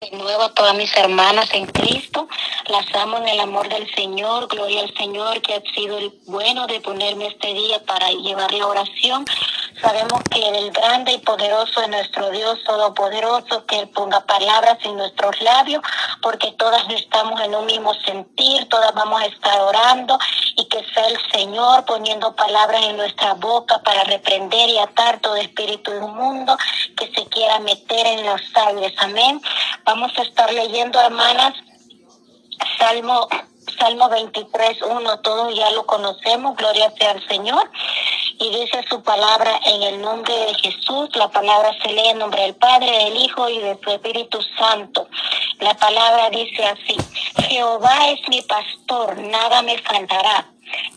De nuevo a todas mis hermanas en Cristo, las amo en el amor del Señor, gloria al Señor que ha sido el bueno de ponerme este día para llevar la oración. Sabemos que el grande y poderoso es nuestro Dios Todopoderoso, que Él ponga palabras en nuestros labios, porque todas estamos en un mismo sentir, todas vamos a estar orando y que sea el Señor poniendo palabras en nuestra boca para reprender y atar todo espíritu inmundo que se quiera meter en los aires. Amén. Vamos a estar leyendo, hermanas, Salmo Salmo 23, 1, todos ya lo conocemos, gloria sea al Señor. Y dice su palabra en el nombre de Jesús, la palabra se lee en nombre del Padre, del Hijo y de su Espíritu Santo. La palabra dice así, Jehová es mi pastor, nada me faltará.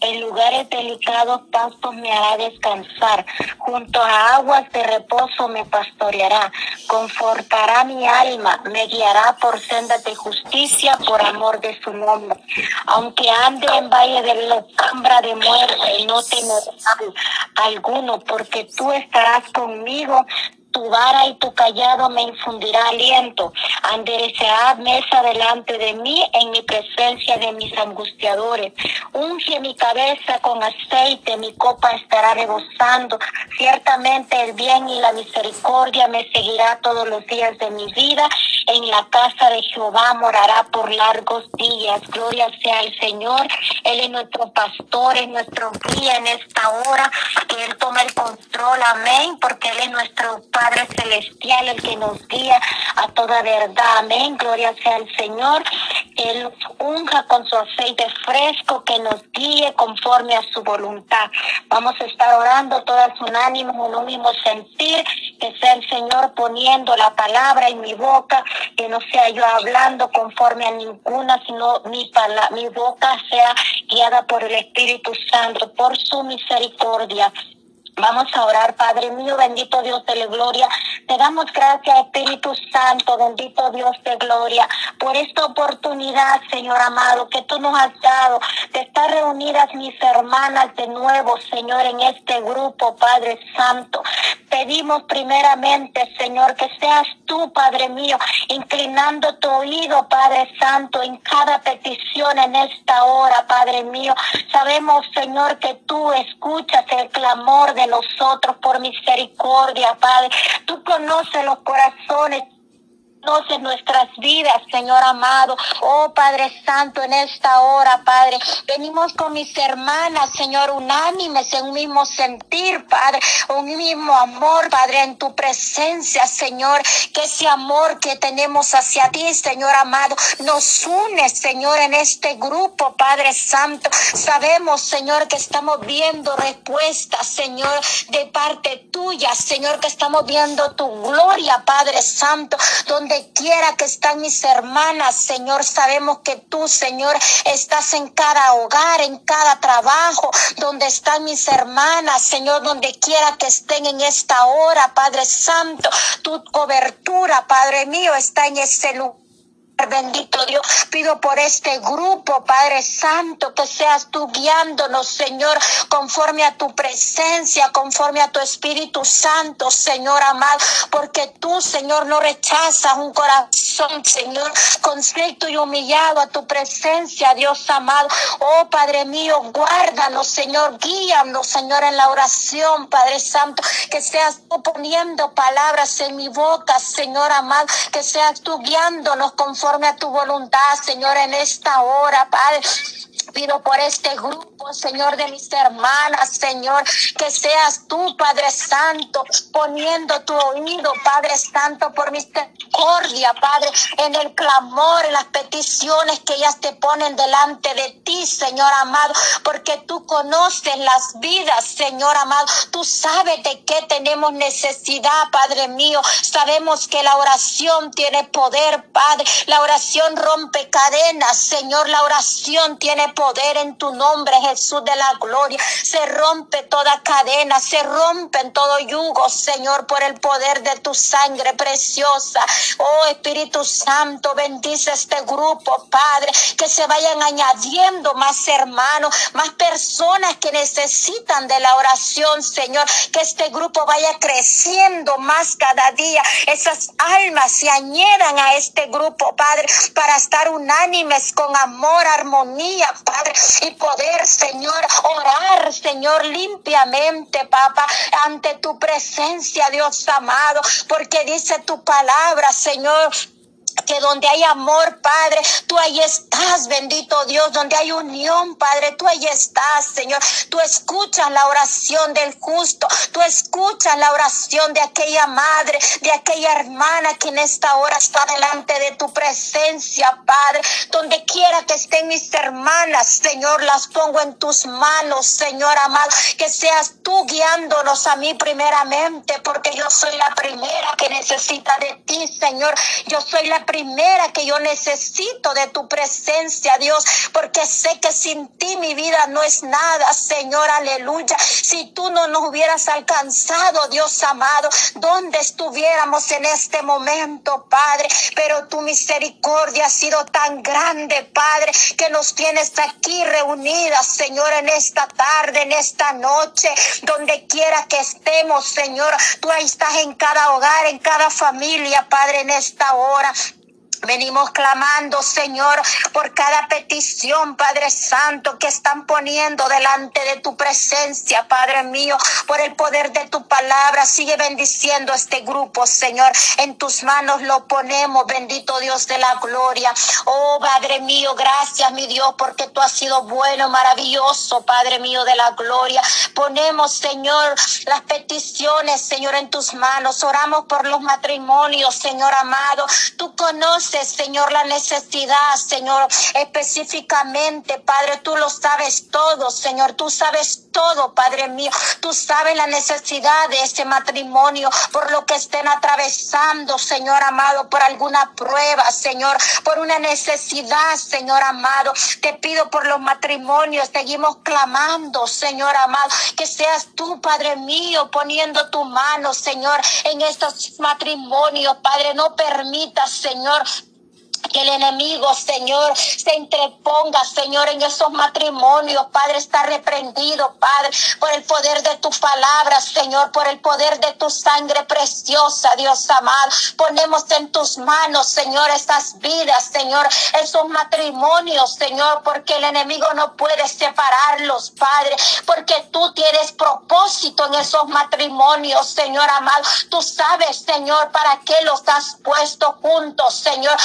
En lugares delicados pastos me hará descansar. Junto a aguas de reposo me pastoreará. Confortará mi alma. Me guiará por sendas de justicia por amor de su nombre. Aunque ande en valle de la de muerte, no temeré alguno, porque tú estarás conmigo tu vara y tu callado me infundirá aliento. Anderecerá mesa delante de mí en mi presencia de mis angustiadores. Unge mi cabeza con aceite, mi copa estará rebosando. Ciertamente el bien y la misericordia me seguirá todos los días de mi vida. En la casa de Jehová morará por largos días. Gloria sea al Señor. Él es nuestro pastor, es nuestro guía en esta hora. Que Él tome el control. Amén. Porque Él es nuestro Padre Celestial, el que nos guía a toda verdad. Amén. Gloria sea al Señor. Él unja con su aceite fresco que nos guíe conforme a su voluntad. Vamos a estar orando todas unánimes en un mismo sentir, que sea el Señor poniendo la palabra en mi boca, que no sea yo hablando conforme a ninguna, sino mi, mi boca sea guiada por el Espíritu Santo, por su misericordia. Vamos a orar, Padre mío, bendito Dios de la gloria. Te damos gracias, Espíritu Santo, bendito Dios de gloria, por esta oportunidad, Señor amado, que tú nos has dado de estar reunidas mis hermanas de nuevo, Señor, en este grupo, Padre Santo. Pedimos primeramente, Señor, que seas tú, Padre mío, inclinando tu oído, Padre Santo, en cada petición en esta hora, Padre mío. Sabemos, Señor, que tú escuchas el clamor de nosotros por misericordia, Padre. Tú conoces los corazones conoces nuestras vidas, Señor amado. Oh Padre Santo, en esta hora, Padre, venimos con mis hermanas, Señor, unánimes en un mismo sentir, Padre, un mismo amor, Padre, en tu presencia, Señor. Que ese amor que tenemos hacia ti, Señor amado, nos une, Señor, en este grupo, Padre Santo. Sabemos, Señor, que estamos viendo respuestas, Señor, de parte tuya, Señor, que estamos viendo tu gloria, Padre Santo, donde quiera que están mis hermanas, Señor, sabemos que tú, Señor, estás en cada hogar, en cada trabajo, donde están mis hermanas, Señor, donde quiera que estén en esta hora, Padre Santo, tu cobertura, Padre mío, está en ese lugar Bendito Dios, pido por este grupo, Padre Santo, que seas tú guiándonos, Señor, conforme a tu presencia, conforme a tu Espíritu Santo, Señor amado, porque tú, Señor, no rechazas un corazón, Señor, conflicto y humillado a tu presencia, Dios amado. Oh, Padre mío, guárdanos, Señor, guíanos, Señor, en la oración, Padre Santo, que seas tú poniendo palabras en mi boca, Señor amado, que seas tú guiándonos conforme a tu voluntad, Señor, en esta hora, Padre. Pido por este grupo, Señor, de mis hermanas, Señor, que seas tú, Padre Santo, poniendo tu oído, Padre Santo, por misericordia, Padre, en el clamor, en las peticiones que ellas te ponen delante de ti, Señor amado, porque tú conoces las vidas, Señor amado. Tú sabes de qué tenemos necesidad, Padre mío. Sabemos que la oración tiene poder, Padre. La oración rompe cadenas, Señor. La oración tiene poder poder en tu nombre, Jesús de la gloria. Se rompe toda cadena, se rompen todo yugo, Señor, por el poder de tu sangre preciosa. Oh Espíritu Santo, bendice este grupo, Padre, que se vayan añadiendo más hermanos, más personas que necesitan de la oración, Señor, que este grupo vaya creciendo más cada día. Esas almas se añadan a este grupo, Padre, para estar unánimes con amor, armonía, Padre, y poder, Señor, orar, Señor, limpiamente, Papa, ante tu presencia, Dios amado, porque dice tu palabra, Señor que donde hay amor, Padre, tú ahí estás, bendito Dios, donde hay unión, Padre, tú ahí estás, Señor. Tú escuchas la oración del justo, tú escuchas la oración de aquella madre, de aquella hermana que en esta hora está delante de tu presencia, Padre. Donde quiera que estén mis hermanas, Señor, las pongo en tus manos, Señor amado, que seas tú guiándonos a mí primeramente, porque yo soy la primera que necesita de ti, Señor. Yo soy la primera que yo necesito de tu presencia, Dios, porque sé que sin ti mi vida no es nada, Señor, aleluya. Si tú no nos hubieras alcanzado, Dios amado, ¿dónde estuviéramos en este momento, Padre? Pero tu misericordia ha sido tan grande, Padre, que nos tienes aquí reunidas, Señor, en esta tarde, en esta noche, donde quiera que estemos, Señor. Tú ahí estás en cada hogar, en cada familia, Padre, en esta hora. Venimos clamando, Señor, por cada petición, Padre Santo, que están poniendo delante de tu presencia, Padre mío, por el poder de tu palabra. Sigue bendiciendo este grupo, Señor. En tus manos lo ponemos, bendito Dios de la gloria. Oh, Padre mío, gracias, mi Dios, porque tú has sido bueno, maravilloso, Padre mío de la gloria. Ponemos, Señor, las peticiones, Señor, en tus manos. Oramos por los matrimonios, Señor amado. Tú conoces Señor, la necesidad, Señor, específicamente, Padre, tú lo sabes todo, Señor, tú sabes todo, Padre mío, tú sabes la necesidad de ese matrimonio, por lo que estén atravesando, Señor amado, por alguna prueba, Señor, por una necesidad, Señor amado. Te pido por los matrimonios, seguimos clamando, Señor amado, que seas tú, Padre mío, poniendo tu mano, Señor, en estos matrimonios, Padre, no permitas, Señor, que el enemigo, Señor, se entreponga, Señor, en esos matrimonios. Padre, está reprendido, Padre, por el poder de tu palabra, Señor, por el poder de tu sangre preciosa, Dios amado. Ponemos en tus manos, Señor, estas vidas, Señor, esos matrimonios, Señor, porque el enemigo no puede separarlos, Padre, porque tú tienes propósito en esos matrimonios, Señor amado. Tú sabes, Señor, para qué los has puesto juntos, Señor.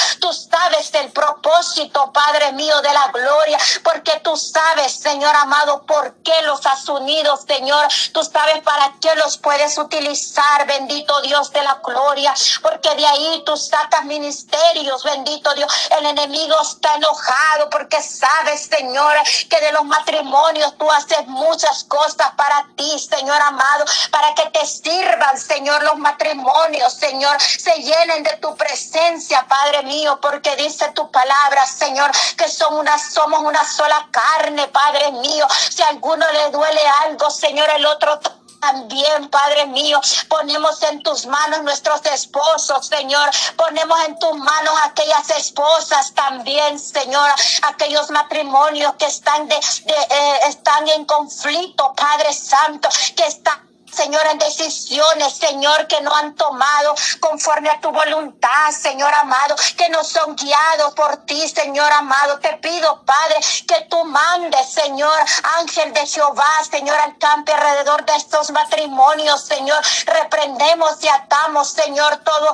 Sabes el propósito, Padre mío, de la gloria, porque tú sabes, Señor amado, por qué los has unido, Señor. Tú sabes para qué los puedes utilizar, bendito Dios de la gloria, porque de ahí tú sacas ministerios, bendito Dios. El enemigo está enojado porque sabes, Señor, que de los matrimonios tú haces muchas cosas para ti, Señor amado, para que te sirvan, Señor, los matrimonios, Señor, se llenen de tu presencia, Padre mío, por porque dice tu palabra, Señor, que son somos una sola carne, Padre mío. Si alguno le duele algo, Señor, el otro también, Padre mío, ponemos en tus manos nuestros esposos, Señor. Ponemos en tus manos aquellas esposas también, Señor. Aquellos matrimonios que están, de, eh, están en conflicto, Padre Santo, que están Señor, en decisiones, Señor, que no han tomado conforme a tu voluntad, Señor amado, que no son guiados por ti, Señor amado. Te pido, Padre, que tú mandes, Señor, ángel de Jehová, Señor, al alrededor de estos matrimonios, Señor. Reprendemos y atamos, Señor, todo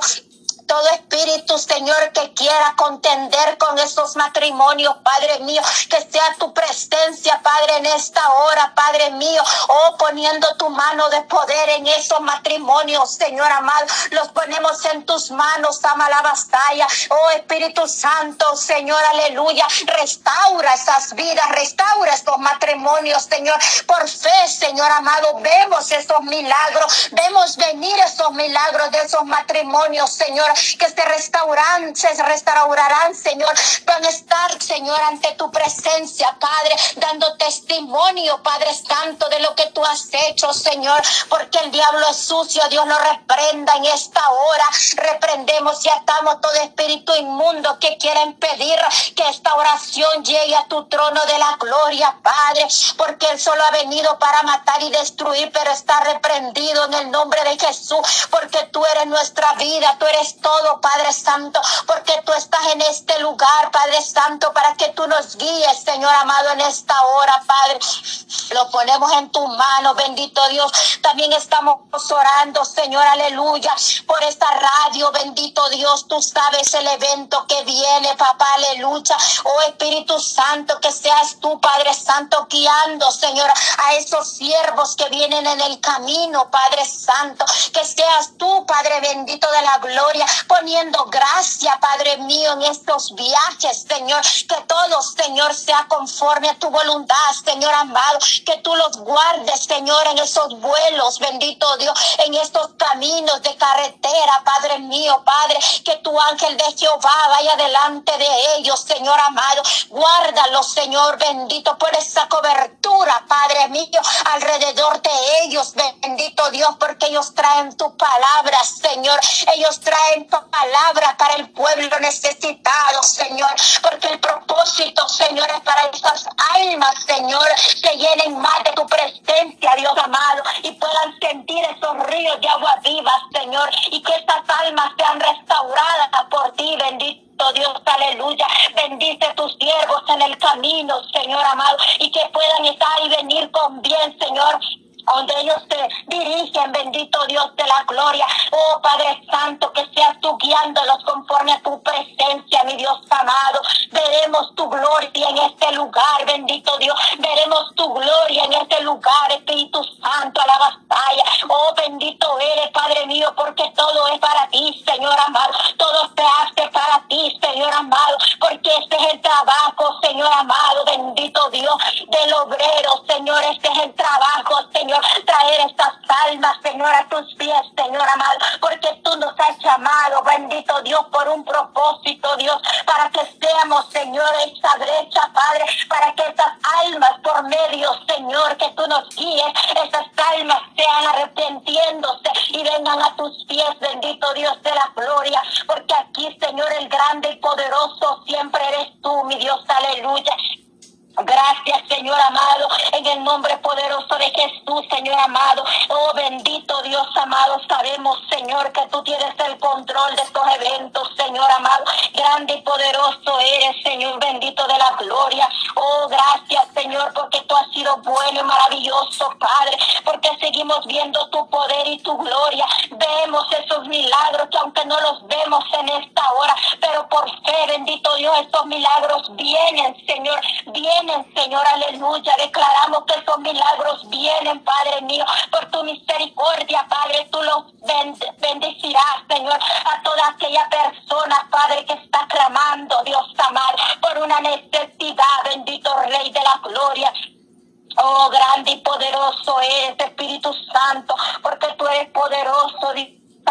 todo espíritu, Señor, que quiera contender con esos matrimonios, Padre mío, que sea tu presencia, En esta hora, Padre mío, oh, poniendo tu mano de poder en esos matrimonios, Señor amado, los ponemos en tus manos, ama la bastalla, oh Espíritu Santo, Señor, aleluya, restaura esas vidas, restaura estos matrimonios, Señor, por fe, Señor amado, vemos esos milagros, vemos venir esos milagros de esos matrimonios, Señor, que se restauran, se restaurarán, Señor. Van a estar, Señor, ante tu presencia, Padre, dando testimonio, Padre Santo, de lo que tú has hecho, Señor, porque el diablo es sucio, Dios lo reprenda en esta hora. Reprendemos y atamos todo espíritu inmundo que quiera impedir esta oración llegue a tu trono de la gloria, Padre, porque Él solo ha venido para matar y destruir, pero está reprendido en el nombre de Jesús, porque tú eres nuestra vida, tú eres todo, Padre Santo, porque tú estás en este lugar, Padre Santo, para que tú nos guíes, Señor amado, en esta hora, Padre. Lo ponemos en tu mano, bendito Dios. También estamos orando, Señor, aleluya, por esta radio, bendito Dios. Tú sabes el evento que viene, papá, aleluya. Oh Espíritu Santo, que seas tú, Padre Santo, guiando, Señor, a esos siervos que vienen en el camino, Padre Santo. Que seas tú, Padre bendito de la gloria, poniendo gracia, Padre mío, en estos viajes, Señor. Que todo, Señor, sea conforme a tu voluntad, Señor amado. Que tú los guardes, Señor, en esos vuelos, bendito Dios, en estos caminos de carretera, Padre mío, Padre. Que tu ángel de Jehová vaya delante de ellos, Señor amado. Guárdalos, Señor bendito, por esa cobertura, Padre mío, alrededor de ellos, bendito Dios, porque ellos traen tu palabra, Señor. Ellos traen tu palabra para el pueblo necesitado, Señor, porque el propósito, Señor, es para esas almas, Señor, que llenen más de tu presencia, Dios amado, y puedan sentir esos ríos de agua viva, Señor, y que estas almas sean restauradas por ti, bendito. Dios, aleluya. Bendice tus siervos en el camino, Señor amado, y que puedan estar y venir con bien, Señor, donde ellos te dirigen, bendito Dios de la gloria. Oh Padre Santo, que seas tú guiándolos conforme a tu presencia, mi Dios amado. Veremos tu gloria en este lugar, bendito Dios. Veremos tu gloria en este lugar, Espíritu Santo, a la batalla. Oh bendito eres, Padre mío, porque todo es para ti, Señor amado. Todo se hace para ti, Señor amado, porque este es el trabajo, Señor amado, bendito Dios del obrero, Señor. Este es el trabajo, estas almas, Señor, a tus pies, Señor amado, porque tú nos has llamado, bendito Dios, por un propósito, Dios, para que seamos, Señor, esa brecha, Padre, para que estas almas por medio, Señor, que tú nos guíes, esas almas sean arrepentiéndose y vengan a tus pies, bendito Dios de la gloria, porque aquí, Señor, el grande y poderoso siempre eres tú, mi Dios, aleluya. Gracias, Señor amado, en el nombre poderoso de Jesús, Señor amado. Oh, bendito Dios amado, sabemos, Señor, que tú tienes el control de estos eventos, Señor amado. Grande y poderoso eres, Señor, bendito de la gloria. Oh, gracias, Señor, porque tú has sido bueno y maravilloso, Padre, porque seguimos viendo tu poder y tu gloria. Vemos esos milagros que aunque no los vemos en esta hora, pero por fe, bendito Dios, estos milagros vienen, Señor, vienen Señor, aleluya. Declaramos que esos milagros vienen, Padre mío, por tu misericordia, Padre. Tú los bendecirás, Señor, a toda aquella persona, Padre, que está clamando, Dios amado, por una necesidad, bendito Rey de la Gloria. Oh, grande y poderoso eres, Espíritu Santo, porque tú eres poderoso,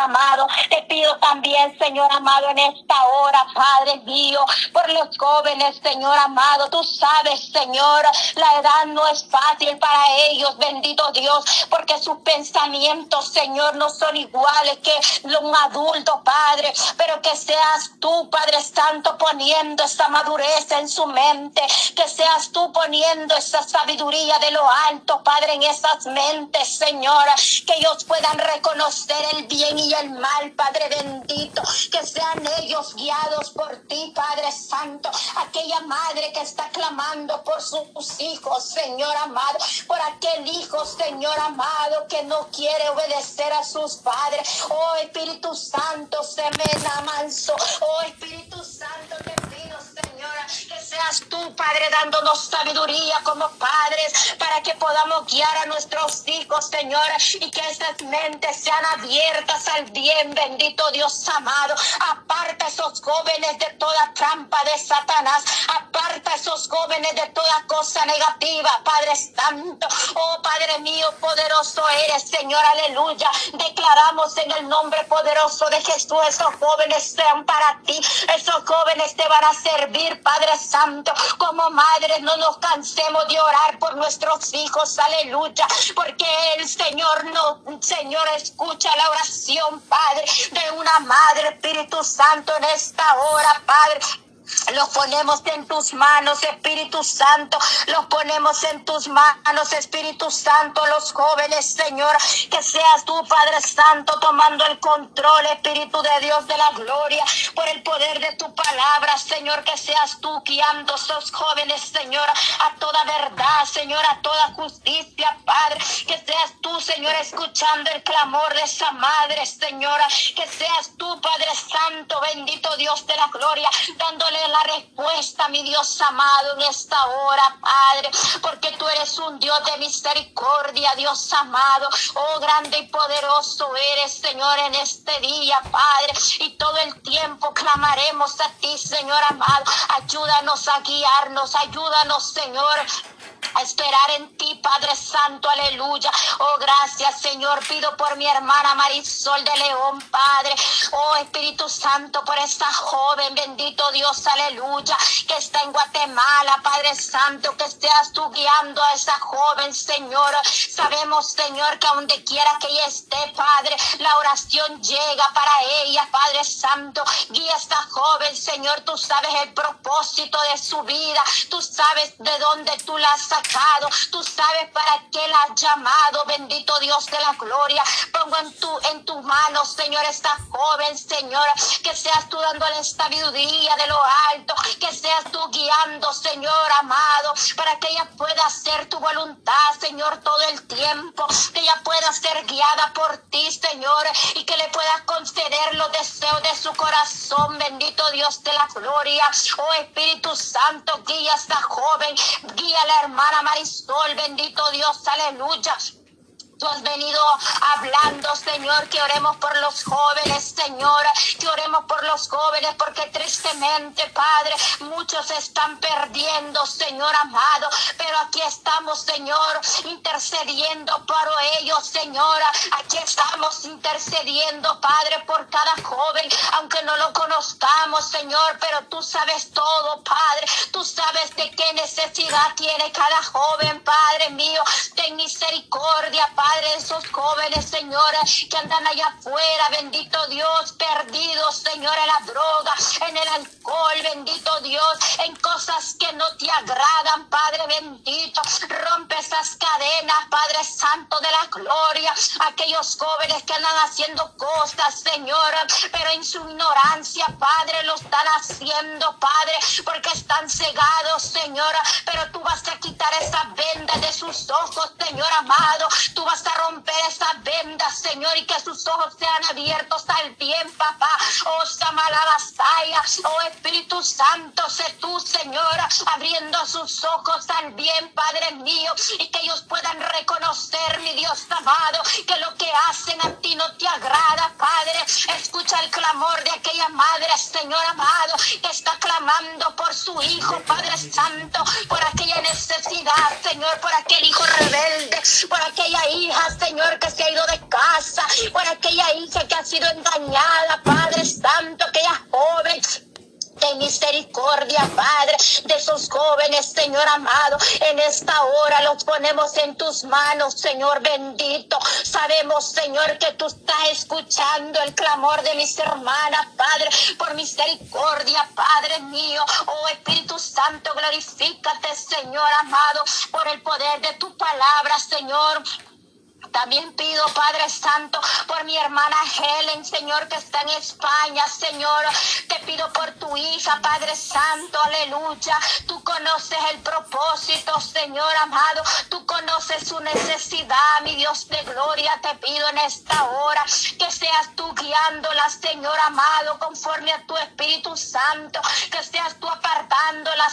amado. Te pido también, Señor amado, en esta hora, Padre mío, por los jóvenes, Señor amado. Tú sabes, Señor, la edad no es fácil para ellos, bendito Dios, porque sus pensamientos, Señor, no son iguales que un adulto, Padre, pero que seas tú, Padre Santo, poniendo esa madurez en su mente, que seas tú poniendo esa sabiduría de lo alto, Padre, en esas mentes, Señor, que ellos puedan reconocer el bien y el mal, Padre bendito, que sean ellos guiados por ti, Padre Santo, aquella madre que está clamando por sus hijos, Señor amado, por aquel hijo, Señor amado, que no quiere obedecer a sus padres. Oh Espíritu Santo, se me manso. Oh Espíritu Santo, te pido, Señora, que tú, Padre Padre, dándonos sabiduría como padres para que podamos guiar a nuestros hijos, Señor, y que esas mentes sean abiertas al bien, bendito Dios amado. Aparta a esos jóvenes de toda trampa de Satanás, aparta a esos jóvenes de toda cosa negativa, Padre Santo. Oh Padre mío, poderoso eres, Señor, aleluya. Declaramos en el nombre poderoso de Jesús, esos jóvenes sean para ti, esos jóvenes te van a servir, Padre Santo. Como madres no nos cansemos de orar por nuestros hijos, aleluya, porque el Señor no, Señor, escucha la oración, Padre, de una madre, Espíritu Santo, en esta hora, Padre. Los ponemos en tus manos, Espíritu Santo. Los ponemos en tus manos, Espíritu Santo. Los jóvenes, Señor. Que seas tú, Padre Santo, tomando el control, Espíritu de Dios de la gloria. Por el poder de tu palabra, Señor. Que seas tú guiando a esos jóvenes, Señor. A toda verdad, Señor. A toda justicia, Padre. Que seas tú, Señor, escuchando el clamor de esa madre, Señora. Que seas tú, Padre Santo, bendito Dios de la gloria. Dándole la respuesta, mi Dios amado, en esta hora, Padre, porque tú eres un Dios de misericordia, Dios amado. Oh, grande y poderoso eres, Señor, en este día, Padre. Y todo el tiempo clamaremos a ti, Señor amado. Ayúdanos a guiarnos, ayúdanos, Señor a esperar en ti, Padre Santo, aleluya. Oh, gracias, Señor. Pido por mi hermana Marisol de León, Padre. Oh, Espíritu Santo, por esta joven, bendito Dios, aleluya, que está en Guatemala, Padre Santo, que seas tú guiando a esa joven, Señor. Sabemos, Señor, que donde quiera que ella esté, Padre, la oración llega para ella, Padre Santo. Guía a esta joven, Señor. Tú sabes el propósito de su vida. Tú sabes de dónde tú la Tú sabes para qué la has llamado, bendito Dios de la gloria. Pongo en tu, en tus manos, Señor, esta joven, Señor, que seas tú dándole sabiduría de lo alto, que seas tú guiando, Señor amado, para que ella pueda hacer tu voluntad, Señor, todo el tiempo, que ella pueda ser guiada por ti, Señor, y que le puedas conceder los deseos de su corazón, bendito Dios de la gloria. Oh Espíritu Santo, guía a esta joven, guía a la hermana Marisol, bendito Dios, aleluya. Tú has venido hablando, Señor, que oremos por los jóvenes, Señor, que oremos por los jóvenes, porque tristemente, Padre, muchos están perdiendo, Señor amado, pero aquí estamos, Señor, intercediendo por ellos, Señora. Aquí estamos intercediendo, Padre, por cada joven, aunque no lo conozcamos, Señor, pero tú sabes todo, Padre. Tú sabes de qué necesidad tiene cada joven, Padre mío. Ten misericordia, Padre Padre, esos jóvenes, Señor, que andan allá afuera, bendito Dios, perdidos, Señor, en la droga, en el alcohol, bendito Dios, en cosas que no te agradan, Padre bendito. Rompe esas cadenas, Padre Santo de la gloria. Aquellos jóvenes que andan haciendo cosas, Señor, pero en su ignorancia, Padre, lo están haciendo, Padre, porque están cegados, Señor. Pero tú vas a quitar esa venda de sus ojos, Señor amado. Tú vas a romper esa venda, Señor, y que sus ojos sean abiertos al bien, papá. Oh, Samalabasaya, oh Espíritu Santo, sé tú, Señor, abriendo sus ojos al bien, Padre mío, y que ellos puedan reconocer, mi Dios amado, que lo que hacen a ti no te agrada, Padre. Escucha el clamor de aquella madre, Señor amado, que está clamando por su hijo, Padre Santo, por aquella necesidad, Señor, por aquel hijo rebelde, por aquella hija Señor, que se ha ido de casa, por aquella hija que ha sido engañada, Padre Santo, aquella joven. Ten misericordia, Padre, de esos jóvenes, Señor amado. En esta hora los ponemos en tus manos, Señor bendito. Sabemos, Señor, que tú estás escuchando el clamor de mis hermanas, Padre, por misericordia, Padre mío. Oh Espíritu Santo, glorifícate, Señor amado, por el poder de tu palabra, Señor. También pido, Padre Santo, por mi hermana Helen, Señor, que está en España, Señor. Te pido por tu hija, Padre Santo, aleluya. Tú conoces el propósito, Señor amado. Tú conoces su necesidad, mi Dios de gloria. Te pido en esta hora que seas tú guiándola, Señor amado, conforme a tu Espíritu Santo. Que seas tú apartándola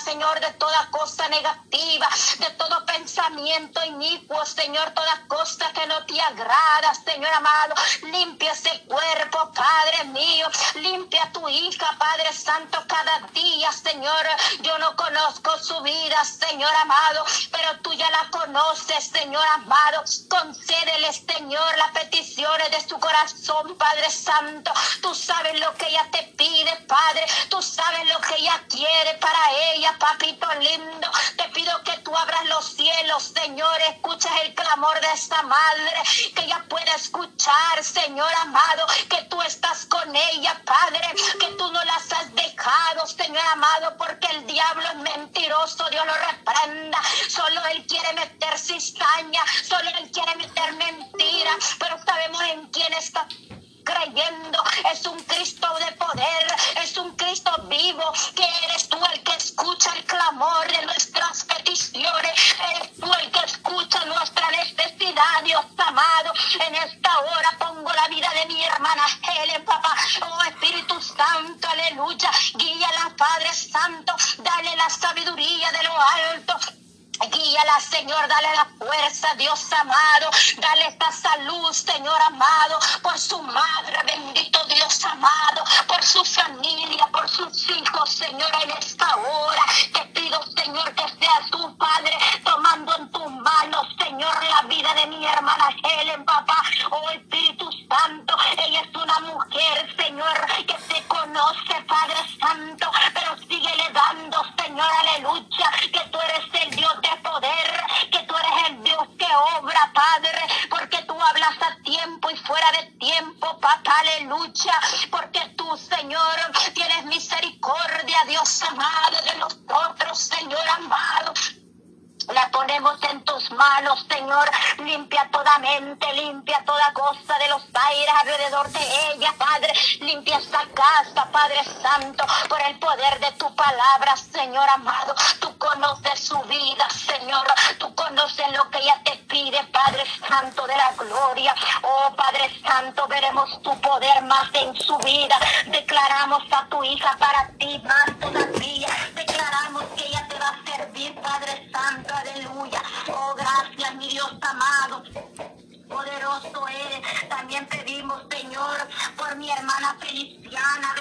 Señor, de toda cosa negativa, de todo pensamiento inicuo, Señor, toda cosa que no te agrada, Señor amado. Limpia ese cuerpo, Padre mío. Limpia tu hija, Padre Santo, cada día, Señor. Yo no conozco su vida, Señor amado, pero tú ya la conoces, Señor amado. Concédele, Señor, las peticiones de su corazón, Padre Santo. Tú sabes lo que ella te pide, Padre. Tú sabes lo que ella quiere para ella, papito lindo. Te pido que tú abras los cielos, Señor. Escuchas el clamor de esta madre, que ella pueda escuchar, Señor amado, que tú estás con ella, Padre, que tú no las has dejado, Señor amado, porque el diablo es mentiroso, Dios lo reprenda. Solo él quiere meter cizaña, solo él quiere meter mentira, pero sabemos en quién está creyendo. Es un Cristo de poder, es un Cristo vivo, que eres tú el que escucha el clamor de nuestras peticiones, eres tú el que escucha nuestra necesidad, Dios amado. En esta hora pongo la vida de mi hermana Helen, papá. Oh Espíritu Santo, aleluya. Guíala, Padre Santo, dale la sabiduría de lo alto Guíala, Señor, dale la fuerza, Dios amado. Dale esta salud, Señor amado, por su madre, bendito Dios amado, por su familia, por sus hijos, Señor, en esta hora. Te pido, Señor, que sea tu Padre tomando en tus manos, Señor, la vida de mi hermana Helen, papá. Oh Espíritu Santo, ella es una mujer, Señor, que te conoce, Padre Santo, pero sigue le dando, Señor, aleluya, que tú eres el Dios de poder, que tú eres el Dios que obra, Padre, porque tú hablas a tiempo y fuera de tiempo, papá, aleluya, porque tú, Señor, tienes misericordia, Dios amado, de nosotros, Señor amado. La ponemos en tus manos, Señor. Limpia toda mente, limpia toda cosa de los aires alrededor de ella, Padre. Limpia esta casa, Padre Santo, por el poder de tu palabra, Señor amado. Tú conoces su vida, Señor. Tú conoces lo que ella te pide, Padre Santo de la gloria. Oh, Padre Santo, veremos tu poder más en su vida. Declaramos a tu hija para ti más todavía. Padre Santo aleluya. Oh, gracias, mi Dios amado. Poderoso eres. También pedimos, Señor, por mi hermana Feliciana.